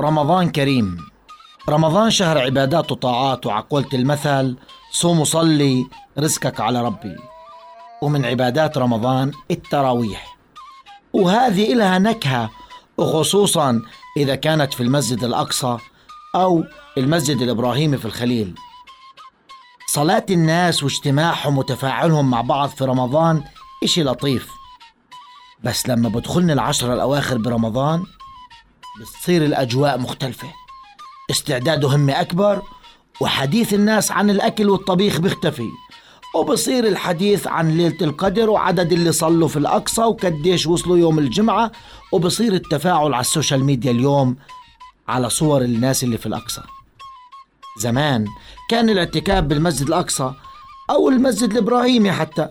رمضان كريم. رمضان شهر عبادات وطاعات وعقولة المثل. صوم وصلي رزقك على ربي. ومن عبادات رمضان التراويح. وهذه إلها نكهة وخصوصا إذا كانت في المسجد الأقصى أو المسجد الإبراهيمي في الخليل. صلاة الناس واجتماعهم وتفاعلهم مع بعض في رمضان إشي لطيف. بس لما بدخلنا العشرة الأواخر برمضان بتصير الأجواء مختلفة. استعداد همة أكبر وحديث الناس عن الأكل والطبيخ بيختفي وبصير الحديث عن ليلة القدر وعدد اللي صلوا في الأقصى وكديش وصلوا يوم الجمعة وبصير التفاعل على السوشيال ميديا اليوم على صور الناس اللي في الأقصى. زمان كان الاعتكاف بالمسجد الأقصى أو المسجد الإبراهيمي حتى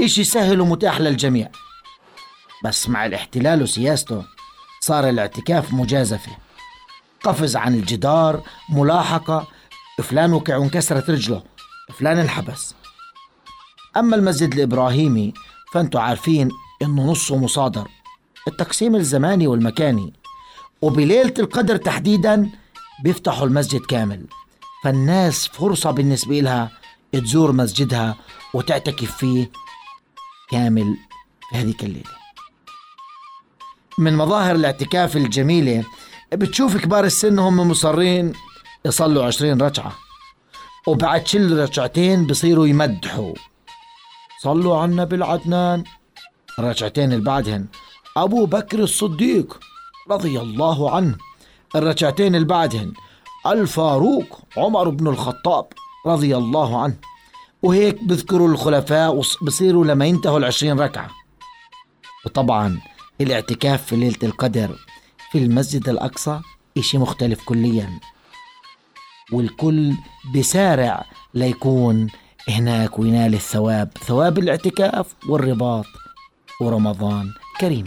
إشي سهل ومتاح للجميع. بس مع الاحتلال وسياسته صار الاعتكاف مجازفة. قفز عن الجدار ملاحقة فلان وقع وانكسرت رجله فلان انحبس. أما المسجد الإبراهيمي فأنتوا عارفين إنه نصه مصادر. التقسيم الزماني والمكاني. وبليلة القدر تحديدا بيفتحوا المسجد كامل. فالناس فرصة بالنسبة لها تزور مسجدها وتعتكف فيه كامل في هذيك الليلة. من مظاهر الاعتكاف الجميلة بتشوف كبار السن هم مصرين يصلوا عشرين ركعة وبعد كل ركعتين بصيروا يمدحوا. صلوا عنا بالعدنان الركعتين اللي بعدهن أبو بكر الصديق رضي الله عنه. الركعتين اللي بعدهن الفاروق عمر بن الخطاب رضي الله عنه. وهيك بذكروا الخلفاء وبصيروا لما ينتهوا العشرين ركعة وطبعا الاعتكاف في ليلة القدر في المسجد الأقصى إشي مختلف كليا. والكل بسارع ليكون هناك وينال الثواب ثواب الاعتكاف والرباط. ورمضان كريم.